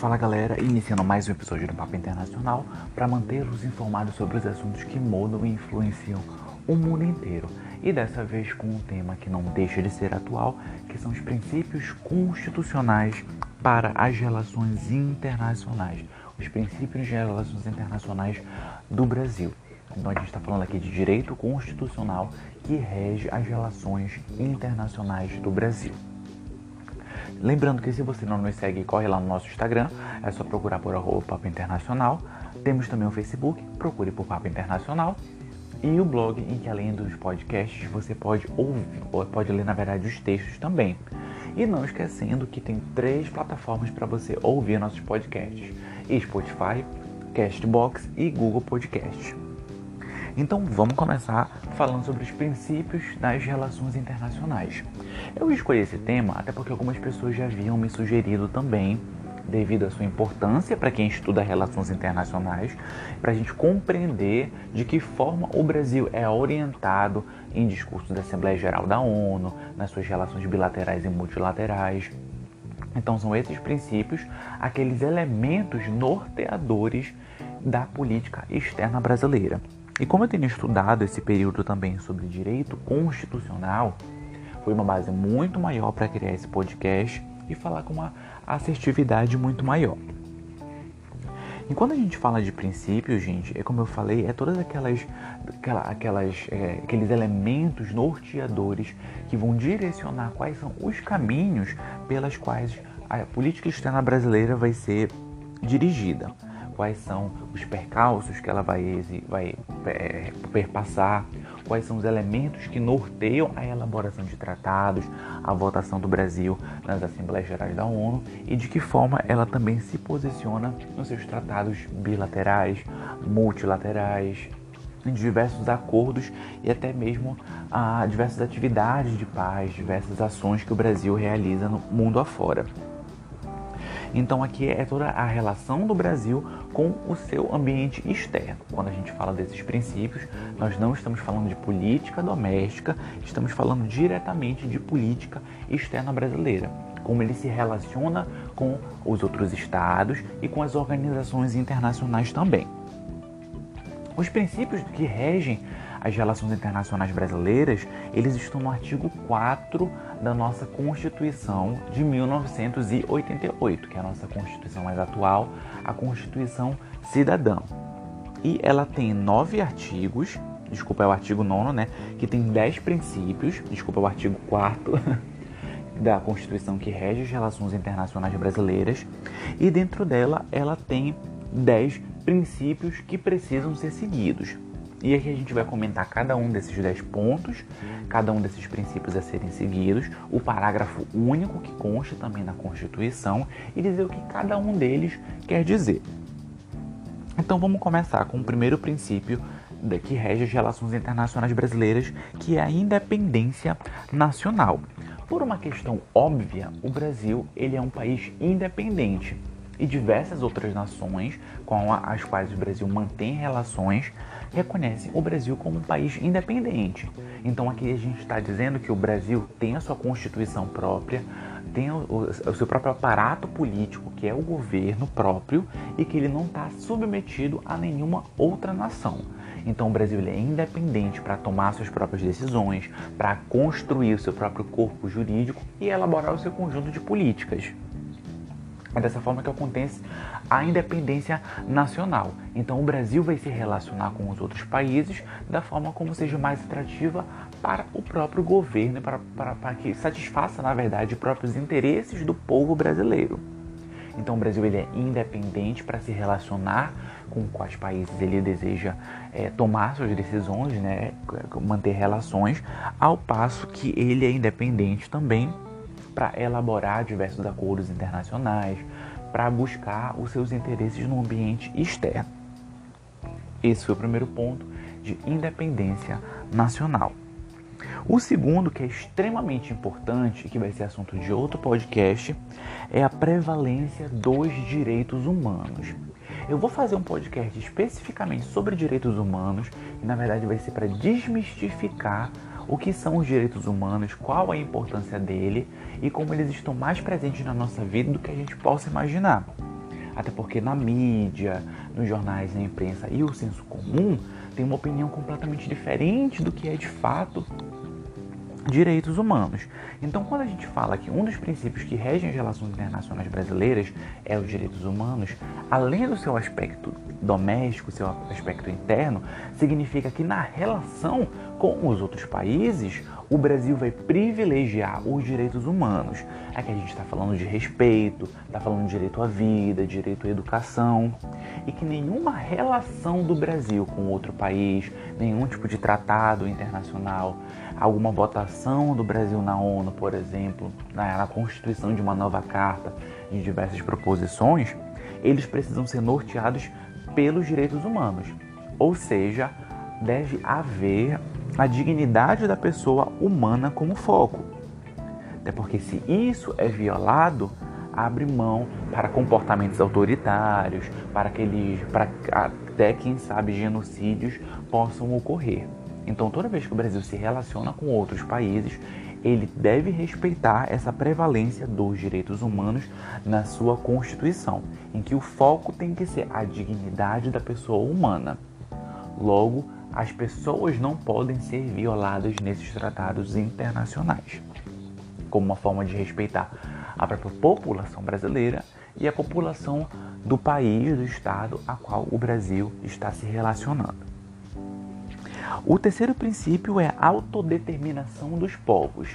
Fala galera, iniciando mais um episódio do Papo Internacional para mantê-los informados sobre os assuntos que mudam e influenciam o mundo inteiro. E dessa vez com um tema que não deixa de ser atual, que são os princípios constitucionais para as relações internacionais. Os princípios de relações internacionais do Brasil. Então a gente está falando aqui de direito constitucional que rege as relações internacionais do Brasil. Lembrando que se você não nos segue, corre lá no nosso Instagram, é só procurar por arroba Papo Internacional. Temos também o Facebook, procure por Papo Internacional. E o blog, em que além dos podcasts, você pode ouvir, pode ler na verdade os textos também. E não esquecendo que tem três plataformas para você ouvir nossos podcasts: Spotify, Castbox e Google Podcast. Então vamos começar falando sobre os princípios das relações internacionais. Eu escolhi esse tema até porque algumas pessoas já haviam me sugerido também, devido à sua importância para quem estuda relações internacionais, para a gente compreender de que forma o Brasil é orientado em discursos da Assembleia Geral da ONU, nas suas relações bilaterais e multilaterais. Então são esses princípios aqueles elementos norteadores da política externa brasileira. E como eu tenho estudado esse período também sobre direito constitucional, foi uma base muito maior para criar esse podcast e falar com uma assertividade muito maior. E quando a gente fala de princípios, gente, é como eu falei, é todas aquelas, aquelas, é, aqueles elementos norteadores que vão direcionar quais são os caminhos pelas quais a política externa brasileira vai ser dirigida quais são os percalços que ela vai, vai é, perpassar, quais são os elementos que norteiam a elaboração de tratados, a votação do Brasil nas Assembleias Gerais da ONU e de que forma ela também se posiciona nos seus tratados bilaterais, multilaterais, em diversos acordos e até mesmo a diversas atividades de paz, diversas ações que o Brasil realiza no mundo afora. Então aqui é toda a relação do Brasil com o seu ambiente externo. Quando a gente fala desses princípios, nós não estamos falando de política doméstica, estamos falando diretamente de política externa brasileira. Como ele se relaciona com os outros estados e com as organizações internacionais também. Os princípios que regem as relações internacionais brasileiras, eles estão no artigo 4 da nossa Constituição de 1988, que é a nossa Constituição mais atual, a Constituição Cidadã. E ela tem nove artigos, desculpa, é o artigo 9, né? Que tem dez princípios, desculpa, é o artigo 4 da Constituição que rege as relações internacionais brasileiras. E dentro dela, ela tem dez princípios que precisam ser seguidos. E aqui a gente vai comentar cada um desses 10 pontos, cada um desses princípios a serem seguidos, o parágrafo único que consta também na Constituição e dizer o que cada um deles quer dizer. Então vamos começar com o primeiro princípio que rege as relações internacionais brasileiras, que é a independência nacional. Por uma questão óbvia, o Brasil ele é um país independente e diversas outras nações com as quais o Brasil mantém relações reconhecem o Brasil como um país independente. Então aqui a gente está dizendo que o Brasil tem a sua constituição própria, tem o, o, seu próprio aparato político, que é o governo próprio, e que ele não está submetido a nenhuma outra nação. Então o Brasil é independente para tomar suas próprias decisões, para construir o seu próprio corpo jurídico e elaborar o seu conjunto de políticas. É dessa forma que acontece a independência nacional. Então o Brasil vai se relacionar com os outros países da forma como seja mais atrativa para o próprio governo, para, para, para que satisfaça, na verdade, os próprios interesses do povo brasileiro. Então o Brasil ele é independente para se relacionar com quais países ele deseja é, tomar suas decisões, né, manter relações, ao passo que ele é independente também para elaborar diversos acordos internacionais, para buscar os seus interesses no ambiente externo. Esse foi o primeiro ponto de independência nacional. O segundo, que é extremamente importante, que vai ser assunto de outro podcast, é a prevalência dos direitos humanos. Eu vou fazer um podcast especificamente sobre direitos humanos e, na verdade, vai ser para desmistificar o que são os direitos humanos, qual a importância dele e como eles estão mais presentes na nossa vida do que a gente possa imaginar. Até porque na mídia, nos jornais, na imprensa e o senso comum tem uma opinião completamente diferente do que é de fato direitos humanos. Então, quando a gente fala que um dos princípios que regem as relações internacionais brasileiras é os direitos humanos, além do seu aspecto doméstico, seu aspecto interno, significa que na relação com os outros países, o Brasil vai privilegiar os direitos humanos. Aqui a gente está falando de respeito, está falando de direito à vida, direito à educação, e que nenhuma relação do Brasil com outro país, nenhum tipo de tratado internacional, alguma votação do Brasil na ONU, por exemplo, na constituição de uma nova carta, de diversas proposições, eles precisam ser norteados pelos direitos humanos. Ou seja, deve haver a dignidade da pessoa humana como foco. Até porque se isso é violado, abre mão para comportamentos autoritários, para aqueles, para até quem sabe genocídios possam ocorrer. Então, toda vez que o Brasil se relaciona com outros países, ele deve respeitar essa prevalência dos direitos humanos na sua Constituição, em que o foco tem que ser a dignidade da pessoa humana. Logo, as pessoas não podem ser violadas nesses tratados internacionais, como uma forma de respeitar a própria população brasileira e a população do país, do estado a qual o Brasil está se relacionando. O terceiro princípio é a autodeterminação dos povos.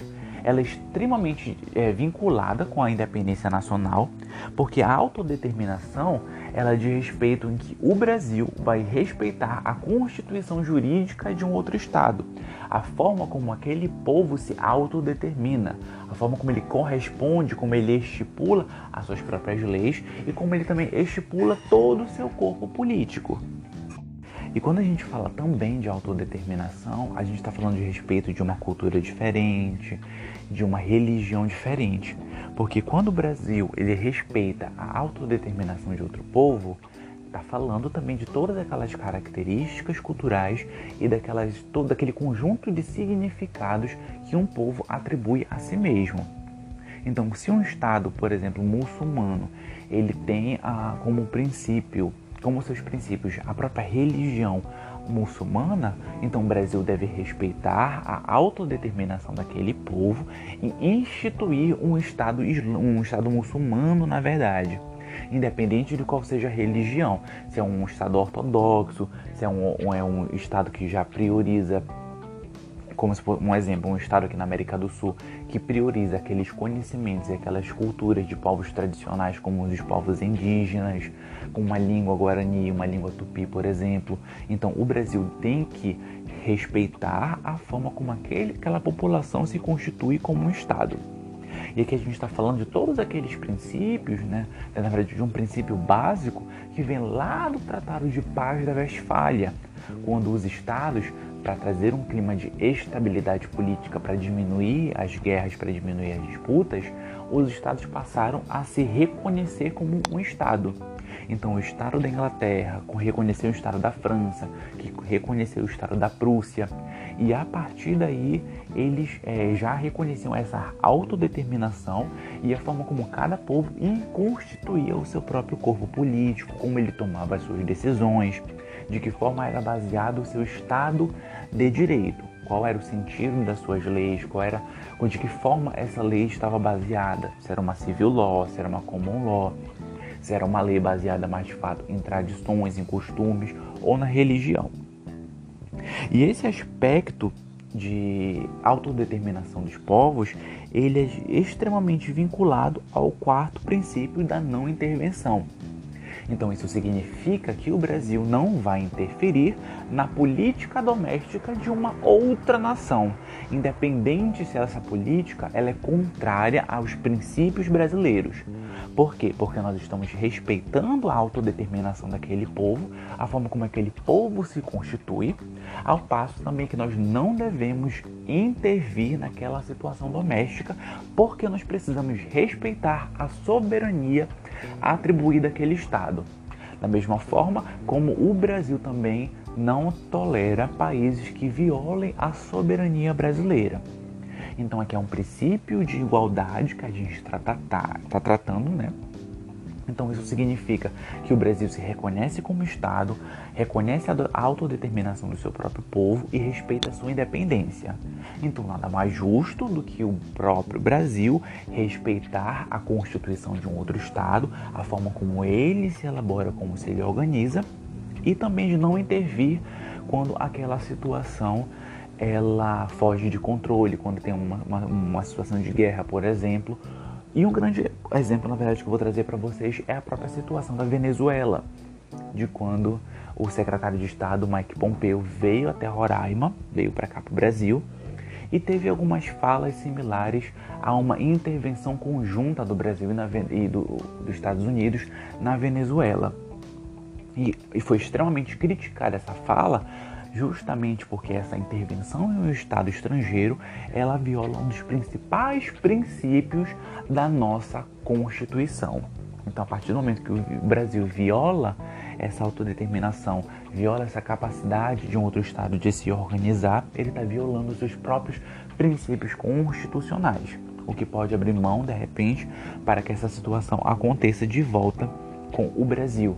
Ela é extremamente é, vinculada com a independência nacional, porque a autodeterminação ela diz respeito em que o Brasil vai respeitar a constituição jurídica de um outro estado, a forma como aquele povo se autodetermina, a forma como ele corresponde, como ele estipula as suas próprias leis e como ele também estipula todo o seu corpo político. E quando a gente fala também de autodeterminação, a gente está falando de respeito de uma cultura diferente, de uma religião diferente. Porque quando o Brasil ele respeita a autodeterminação de outro povo, está falando também de todas aquelas características culturais e daquelas, todo aquele conjunto de significados que um povo atribui a si mesmo. Então, se um Estado, por exemplo, muçulmano, ele tem ah, como princípio como seus princípios a própria religião muçulmana, então o Brasil deve respeitar a autodeterminação daquele povo e instituir um Estado, um estado muçulmano, na verdade. Independente de qual seja a religião, se é um Estado ortodoxo, se é um, é um Estado que já prioriza como se for um exemplo, um estado aqui na América do Sul que prioriza aqueles conhecimentos e aquelas culturas de povos tradicionais como os povos indígenas, com uma língua guarani, uma língua tupi, por exemplo. Então, o Brasil tem que respeitar a forma como aquele, aquela população se constitui como um estado. E aqui a gente está falando de todos aqueles princípios, né? na verdade, de um princípio básico que vem lá do Tratado de Paz da Westfália, quando os estados para trazer um clima de estabilidade política, para diminuir as guerras, para diminuir as disputas, os estados passaram a se reconhecer como um estado. Então, o Estado da Inglaterra reconheceu o Estado da França, que reconheceu o Estado da Prússia, e a partir daí eles é, já reconheciam essa autodeterminação e a forma como cada povo constituía o seu próprio corpo político, como ele tomava as suas decisões, de que forma era baseado o seu Estado de direito, qual era o sentido das suas leis, qual era, de que forma essa lei estava baseada, se era uma civil law, se era uma common law, se era uma lei baseada mais de fato em tradições, em costumes ou na religião. E esse aspecto de autodeterminação dos povos, ele é extremamente vinculado ao quarto princípio da não intervenção, então isso significa que o Brasil não vai interferir na política doméstica de uma outra nação, independente se essa política ela é contrária aos princípios brasileiros. Por quê? Porque nós estamos respeitando a autodeterminação daquele povo, a forma como aquele povo se constitui, ao passo também que nós não devemos intervir naquela situação doméstica, porque nós precisamos respeitar a soberania atribuída àquele Estado. Da mesma forma como o Brasil também não tolera países que violem a soberania brasileira. Então aqui é um princípio de igualdade que a gente está tá, tá tratando, né? Então isso significa que o Brasil se reconhece como Estado, reconhece a autodeterminação do seu próprio povo e respeita a sua independência. Então nada mais justo do que o próprio Brasil respeitar a constituição de um outro Estado, a forma como ele se elabora, como se ele organiza, e também de não intervir quando aquela situação ela foge de controle, quando tem uma, uma, uma situação de guerra, por exemplo, e um grande exemplo, na verdade, que eu vou trazer para vocês é a própria situação da Venezuela, de quando o secretário de Estado Mike Pompeo veio até Roraima, veio para cá para o Brasil, e teve algumas falas similares a uma intervenção conjunta do Brasil e, na, e do, dos Estados Unidos na Venezuela. E, e foi extremamente criticada essa fala justamente porque essa intervenção em um Estado estrangeiro ela viola um dos principais princípios da nossa Constituição. Então, a partir do momento que o Brasil viola essa autodeterminação, viola essa capacidade de um outro Estado de se organizar, ele está violando os seus próprios princípios constitucionais, o que pode abrir mão, de repente, para que essa situação aconteça de volta com o Brasil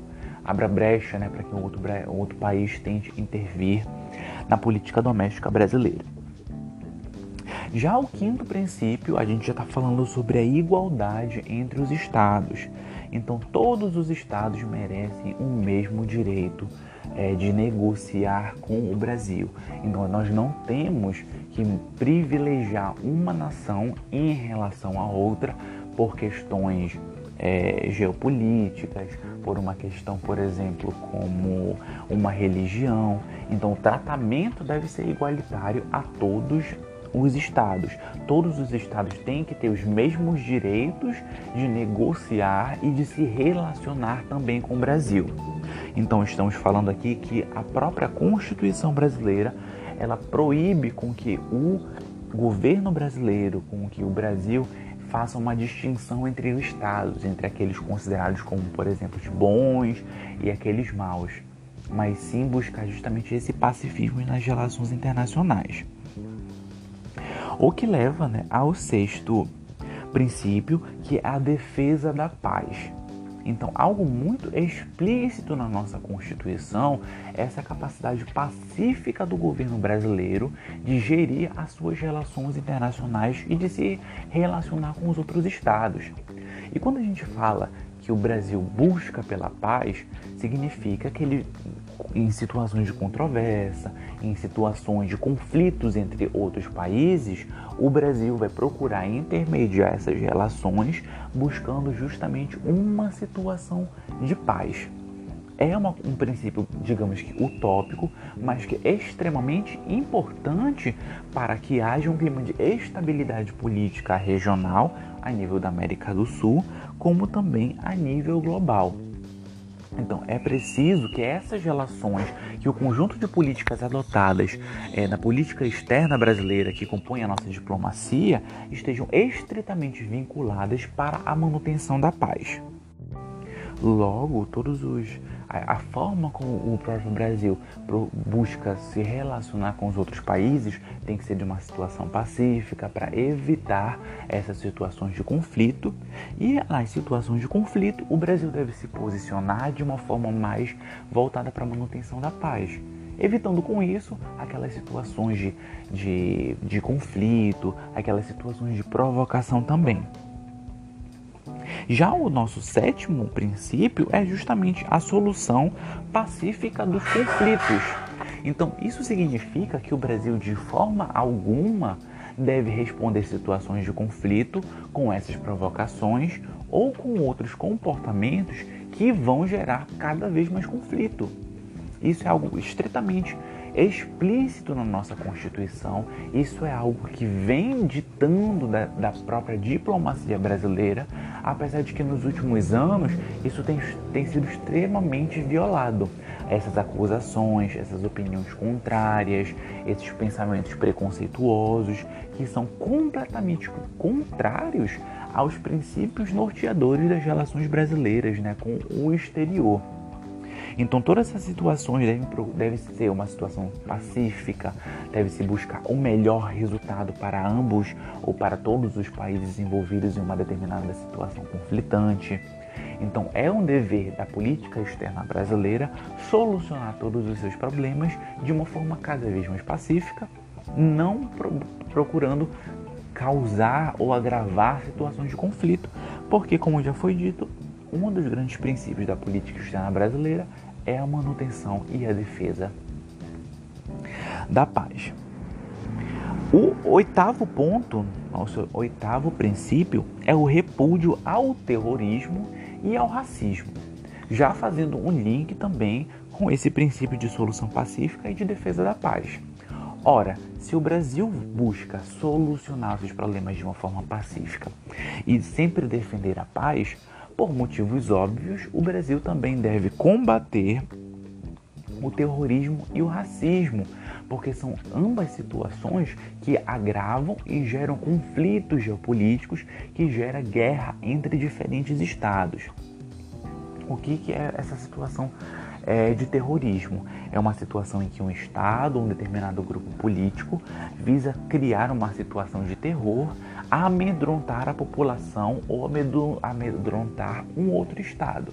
abra brecha né, para que um outro, outro país tente intervir na política doméstica brasileira. Já o quinto princípio, a gente já está falando sobre a igualdade entre os estados. Então, todos os estados merecem o mesmo direito é, de negociar com o Brasil. Então, nós não temos que privilegiar uma nação em relação a outra por questões é, geopolíticas, por uma questão, por exemplo, como uma religião. Então, o tratamento deve ser igualitário a todos os estados. Todos os estados têm que ter os mesmos direitos de negociar e de se relacionar também com o Brasil. Então, estamos falando aqui que a própria Constituição brasileira ela proíbe com que o governo brasileiro, com que o Brasil faça uma distinção entre os estados, entre aqueles considerados como, por exemplo, os bons e aqueles maus, mas sim buscar justamente esse pacifismo nas relações internacionais. O que leva né, ao sexto princípio, que é a defesa da paz. Então, algo muito explícito na nossa Constituição é essa capacidade pacífica do governo brasileiro de gerir as suas relações internacionais e de se relacionar com os outros estados. E quando a gente fala que o Brasil busca pela paz, significa que ele em situações de controvérsia, em situações de conflitos entre outros países, o Brasil vai procurar intermediar essas relações, buscando justamente uma situação de paz. É uma, um princípio, digamos que utópico, mas que é extremamente importante para que haja um clima de estabilidade política regional a nível da América do Sul, como também a nível global. Então, é preciso que essas relações, que o conjunto de políticas adotadas é, na política externa brasileira que compõe a nossa diplomacia, estejam estritamente vinculadas para a manutenção da paz. Logo, todos os a, forma como o próprio Brasil busca se relacionar com os outros países tem que ser de uma situação pacífica para evitar essas situações de conflito. E nas situações de conflito, o Brasil deve se posicionar de uma forma mais voltada para a manutenção da paz evitando com isso aquelas situações de, de, de conflito, aquelas situações de provocação também. Já o nosso sétimo princípio é justamente a solução pacífica dos conflitos. Então, isso significa que o Brasil, de forma alguma, deve responder situações de conflito com essas provocações ou com outros comportamentos que vão gerar cada vez mais conflito. Isso é algo estritamente explícito na nossa Constituição. Isso é algo que vem ditando da, da própria diplomacia brasileira, apesar de que nos últimos anos isso tem, tem sido extremamente violado. Essas acusações, essas opiniões contrárias, esses pensamentos preconceituosos, que são completamente contrários aos princípios norteadores das relações brasileiras né, com o exterior. Então todas essas situações devem, devem ser uma situação pacífica, deve-se buscar o melhor resultado para ambos ou para todos os países envolvidos em uma determinada situação conflitante. Então é um dever da política externa brasileira solucionar todos os seus problemas de uma forma cada vez mais pacífica, não pro procurando causar ou agravar situações de conflito, porque como já foi dito, um dos grandes princípios da política externa brasileira é a manutenção e a defesa da paz. O oitavo ponto, nosso oitavo princípio, é o repúdio ao terrorismo e ao racismo, já fazendo um link também com esse princípio de solução pacífica e de defesa da paz. Ora, se o Brasil busca solucionar os problemas de uma forma pacífica e sempre defender a paz, por motivos óbvios, o Brasil também deve combater o terrorismo e o racismo, porque são ambas situações que agravam e geram conflitos geopolíticos que gera guerra entre diferentes estados. O que, que é essa situação é, de terrorismo? É uma situação em que um estado, um determinado grupo político, visa criar uma situação de terror, amedrontar a população ou amedrontar um outro estado.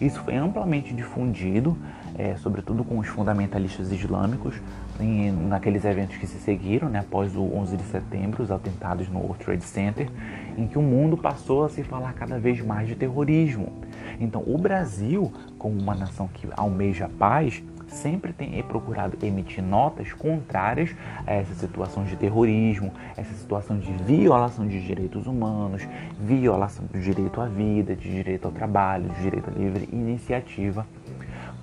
Isso foi amplamente difundido, é, sobretudo com os fundamentalistas islâmicos, em, naqueles eventos que se seguiram né, após o 11 de setembro, os atentados no World Trade Center, em que o mundo passou a se falar cada vez mais de terrorismo. Então, o Brasil, como uma nação que almeja a paz, sempre tem procurado emitir notas contrárias a essa situação de terrorismo, essa situação de violação de direitos humanos, violação do direito à vida, de direito ao trabalho, de direito à livre iniciativa,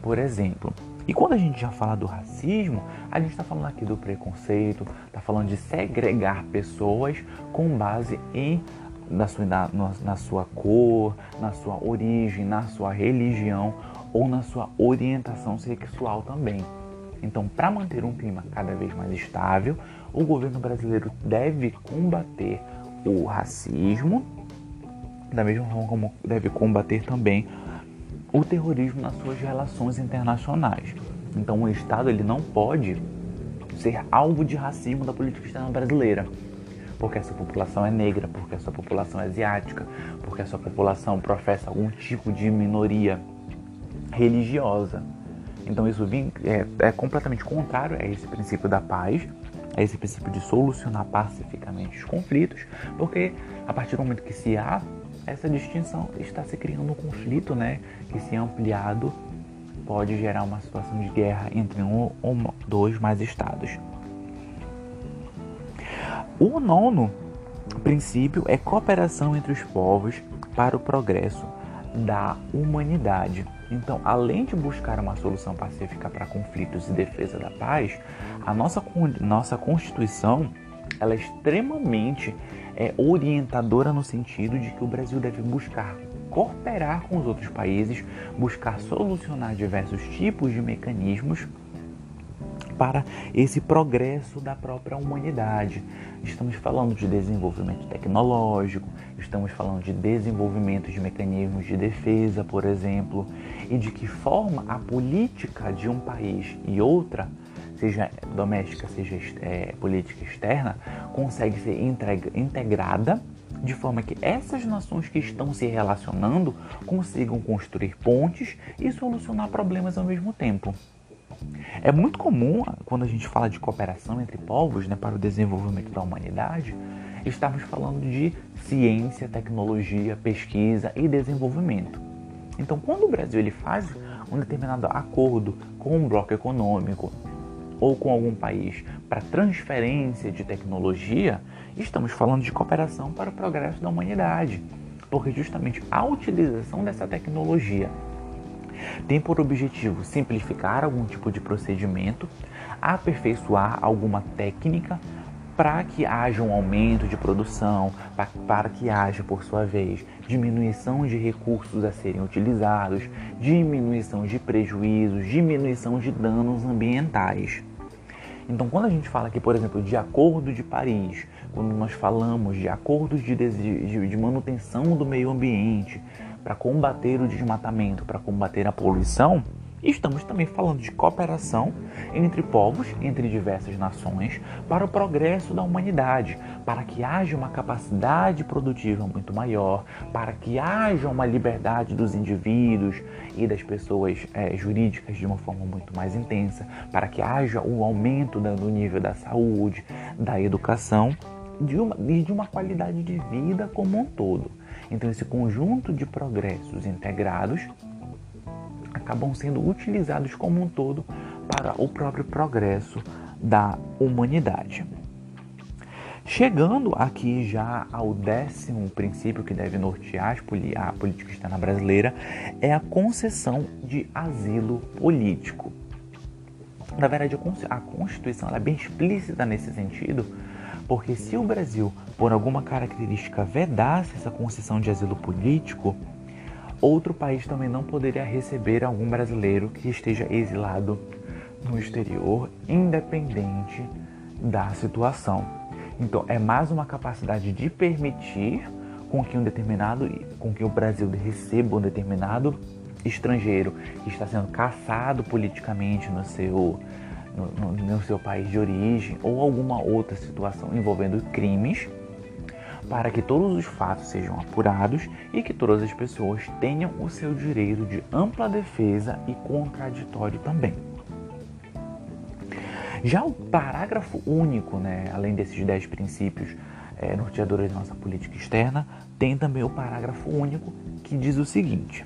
por exemplo. E quando a gente já fala do racismo, a gente está falando aqui do preconceito, está falando de segregar pessoas com base em na sua, na, na sua cor, na sua origem, na sua religião ou na sua orientação sexual também. Então, para manter um clima cada vez mais estável, o governo brasileiro deve combater o racismo, da mesma forma como deve combater também o terrorismo nas suas relações internacionais. Então, o Estado ele não pode ser alvo de racismo da política externa brasileira, porque essa população é negra, porque essa população é asiática, porque essa população professa algum tipo de minoria religiosa. Então isso é, é completamente contrário a esse princípio da paz, a esse princípio de solucionar pacificamente os conflitos, porque a partir do momento que se há essa distinção, está se criando um conflito, né, que se ampliado pode gerar uma situação de guerra entre um ou dois mais estados. O nono princípio é cooperação entre os povos para o progresso da humanidade. Então, além de buscar uma solução pacífica para conflitos e defesa da paz, a nossa, nossa Constituição ela é extremamente é, orientadora no sentido de que o Brasil deve buscar cooperar com os outros países, buscar solucionar diversos tipos de mecanismos para esse progresso da própria humanidade. Estamos falando de desenvolvimento tecnológico, estamos falando de desenvolvimento de mecanismos de defesa, por exemplo, e de que forma a política de um país e outra, seja doméstica, seja é, política externa, consegue ser integrada de forma que essas nações que estão se relacionando consigam construir pontes e solucionar problemas ao mesmo tempo. É muito comum, quando a gente fala de cooperação entre povos né, para o desenvolvimento da humanidade, estarmos falando de ciência, tecnologia, pesquisa e desenvolvimento. Então, quando o Brasil ele faz um determinado acordo com um bloco econômico ou com algum país para transferência de tecnologia, estamos falando de cooperação para o progresso da humanidade, porque justamente a utilização dessa tecnologia tem por objetivo simplificar algum tipo de procedimento, aperfeiçoar alguma técnica para que haja um aumento de produção, para, que haja, por sua vez, diminuição de recursos a serem utilizados, diminuição de prejuízos, diminuição de danos ambientais. Então, quando a gente fala aqui, por exemplo, de Acordo de Paris, quando nós falamos de acordos de, de, de manutenção do meio ambiente, para combater o desmatamento, para combater a poluição, Estamos também falando de cooperação entre povos, entre diversas nações, para o progresso da humanidade, para que haja uma capacidade produtiva muito maior, para que haja uma liberdade dos indivíduos e das pessoas é, jurídicas de uma forma muito mais intensa, para que haja um aumento do nível da saúde, da educação de uma, e de uma qualidade de vida como um todo. Então, esse conjunto de progressos integrados acabam sendo utilizados como um todo para o próprio progresso da humanidade. Chegando aqui já ao décimo princípio que deve nortear a política externa brasileira, é a concessão de asilo político. Na verdade, a Constituição é bem explícita nesse sentido, porque se o Brasil, por alguma característica, vedasse essa concessão de asilo político, outro país também não poderia receber algum brasileiro que esteja exilado no exterior, independente da situação. Então, é mais uma capacidade de permitir com que um determinado, com que o Brasil receba um determinado estrangeiro que está sendo caçado politicamente no seu no, no, seu país de origem ou alguma outra situação envolvendo crimes para que todos os fatos sejam apurados e que todas as pessoas tenham o seu direito de ampla defesa e contraditório também. Já o parágrafo único, né, além desses dez princípios é, norteadores da nossa política externa, tem também o parágrafo único que diz o seguinte: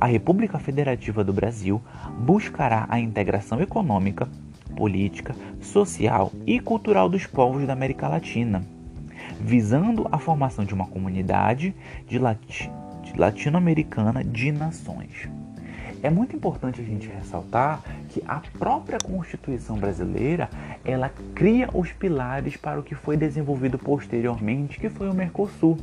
A República Federativa do Brasil buscará a integração econômica, política, social e cultural dos povos da América Latina visando a formação de uma comunidade de, lati latino-americana de nações. É muito importante a gente ressaltar que a própria Constituição brasileira, ela cria os pilares para o que foi desenvolvido posteriormente, que foi o Mercosul.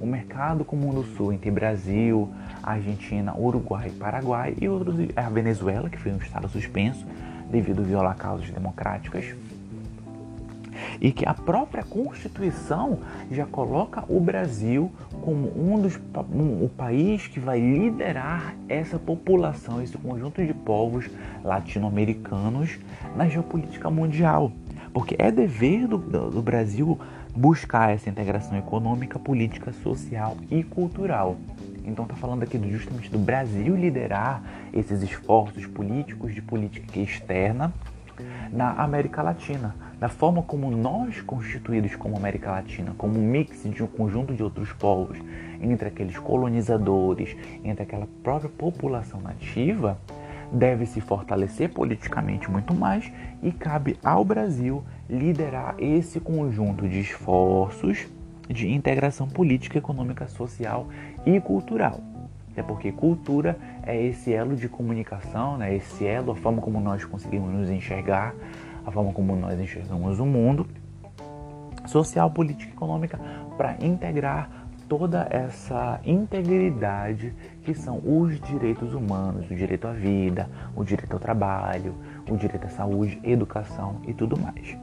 O mercado comum do sul entre Brasil, Argentina, Uruguai, Paraguai e outros, a Venezuela, que foi um estado suspenso devido a violar causas democráticas, e que a própria Constituição já coloca o Brasil como um dos um, o país que vai liderar essa população, esse conjunto de povos latino-americanos na geopolítica mundial. Porque é dever do, do Brasil buscar essa integração econômica, política, social e cultural. Então está falando aqui justamente do Brasil liderar esses esforços políticos de política externa na América Latina da forma como nós, constituídos como América Latina, como um mix de um conjunto de outros povos, entre aqueles colonizadores, entre aquela própria população nativa, deve se fortalecer politicamente muito mais e cabe ao Brasil liderar esse conjunto de esforços de integração política, econômica, social e cultural. É porque cultura é esse elo de comunicação, né? esse elo, a forma como nós conseguimos nos enxergar, a forma como nós enxergamos o mundo, social, política e econômica, para integrar toda essa integridade que são os direitos humanos, o direito à vida, o direito ao trabalho, o direito à saúde, educação e tudo mais.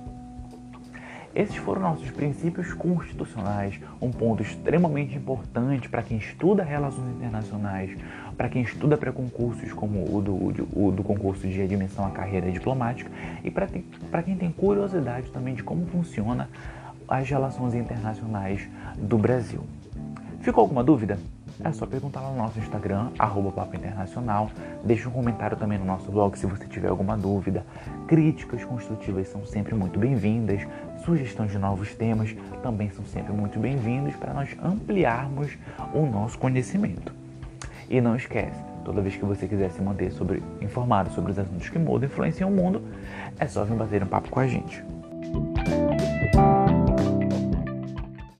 Esses foram nossos princípios constitucionais, um ponto extremamente importante para quem estuda relações internacionais, para quem estuda pré-concursos como o do, o do concurso de admissão à carreira diplomática e para quem tem curiosidade também de como funciona as relações internacionais do Brasil. Ficou alguma dúvida? É só perguntar lá no nosso Instagram, arroba Papo Internacional. Deixe um comentário também no nosso blog se você tiver alguma dúvida. Críticas construtivas são sempre muito bem-vindas. Sugestões de novos temas também são sempre muito bem-vindos para nós ampliarmos o nosso conhecimento. E não esquece, toda vez que você quiser se manter sobre, informado sobre os assuntos que mudam e influenciam o mundo, é só vir bater um papo com a gente.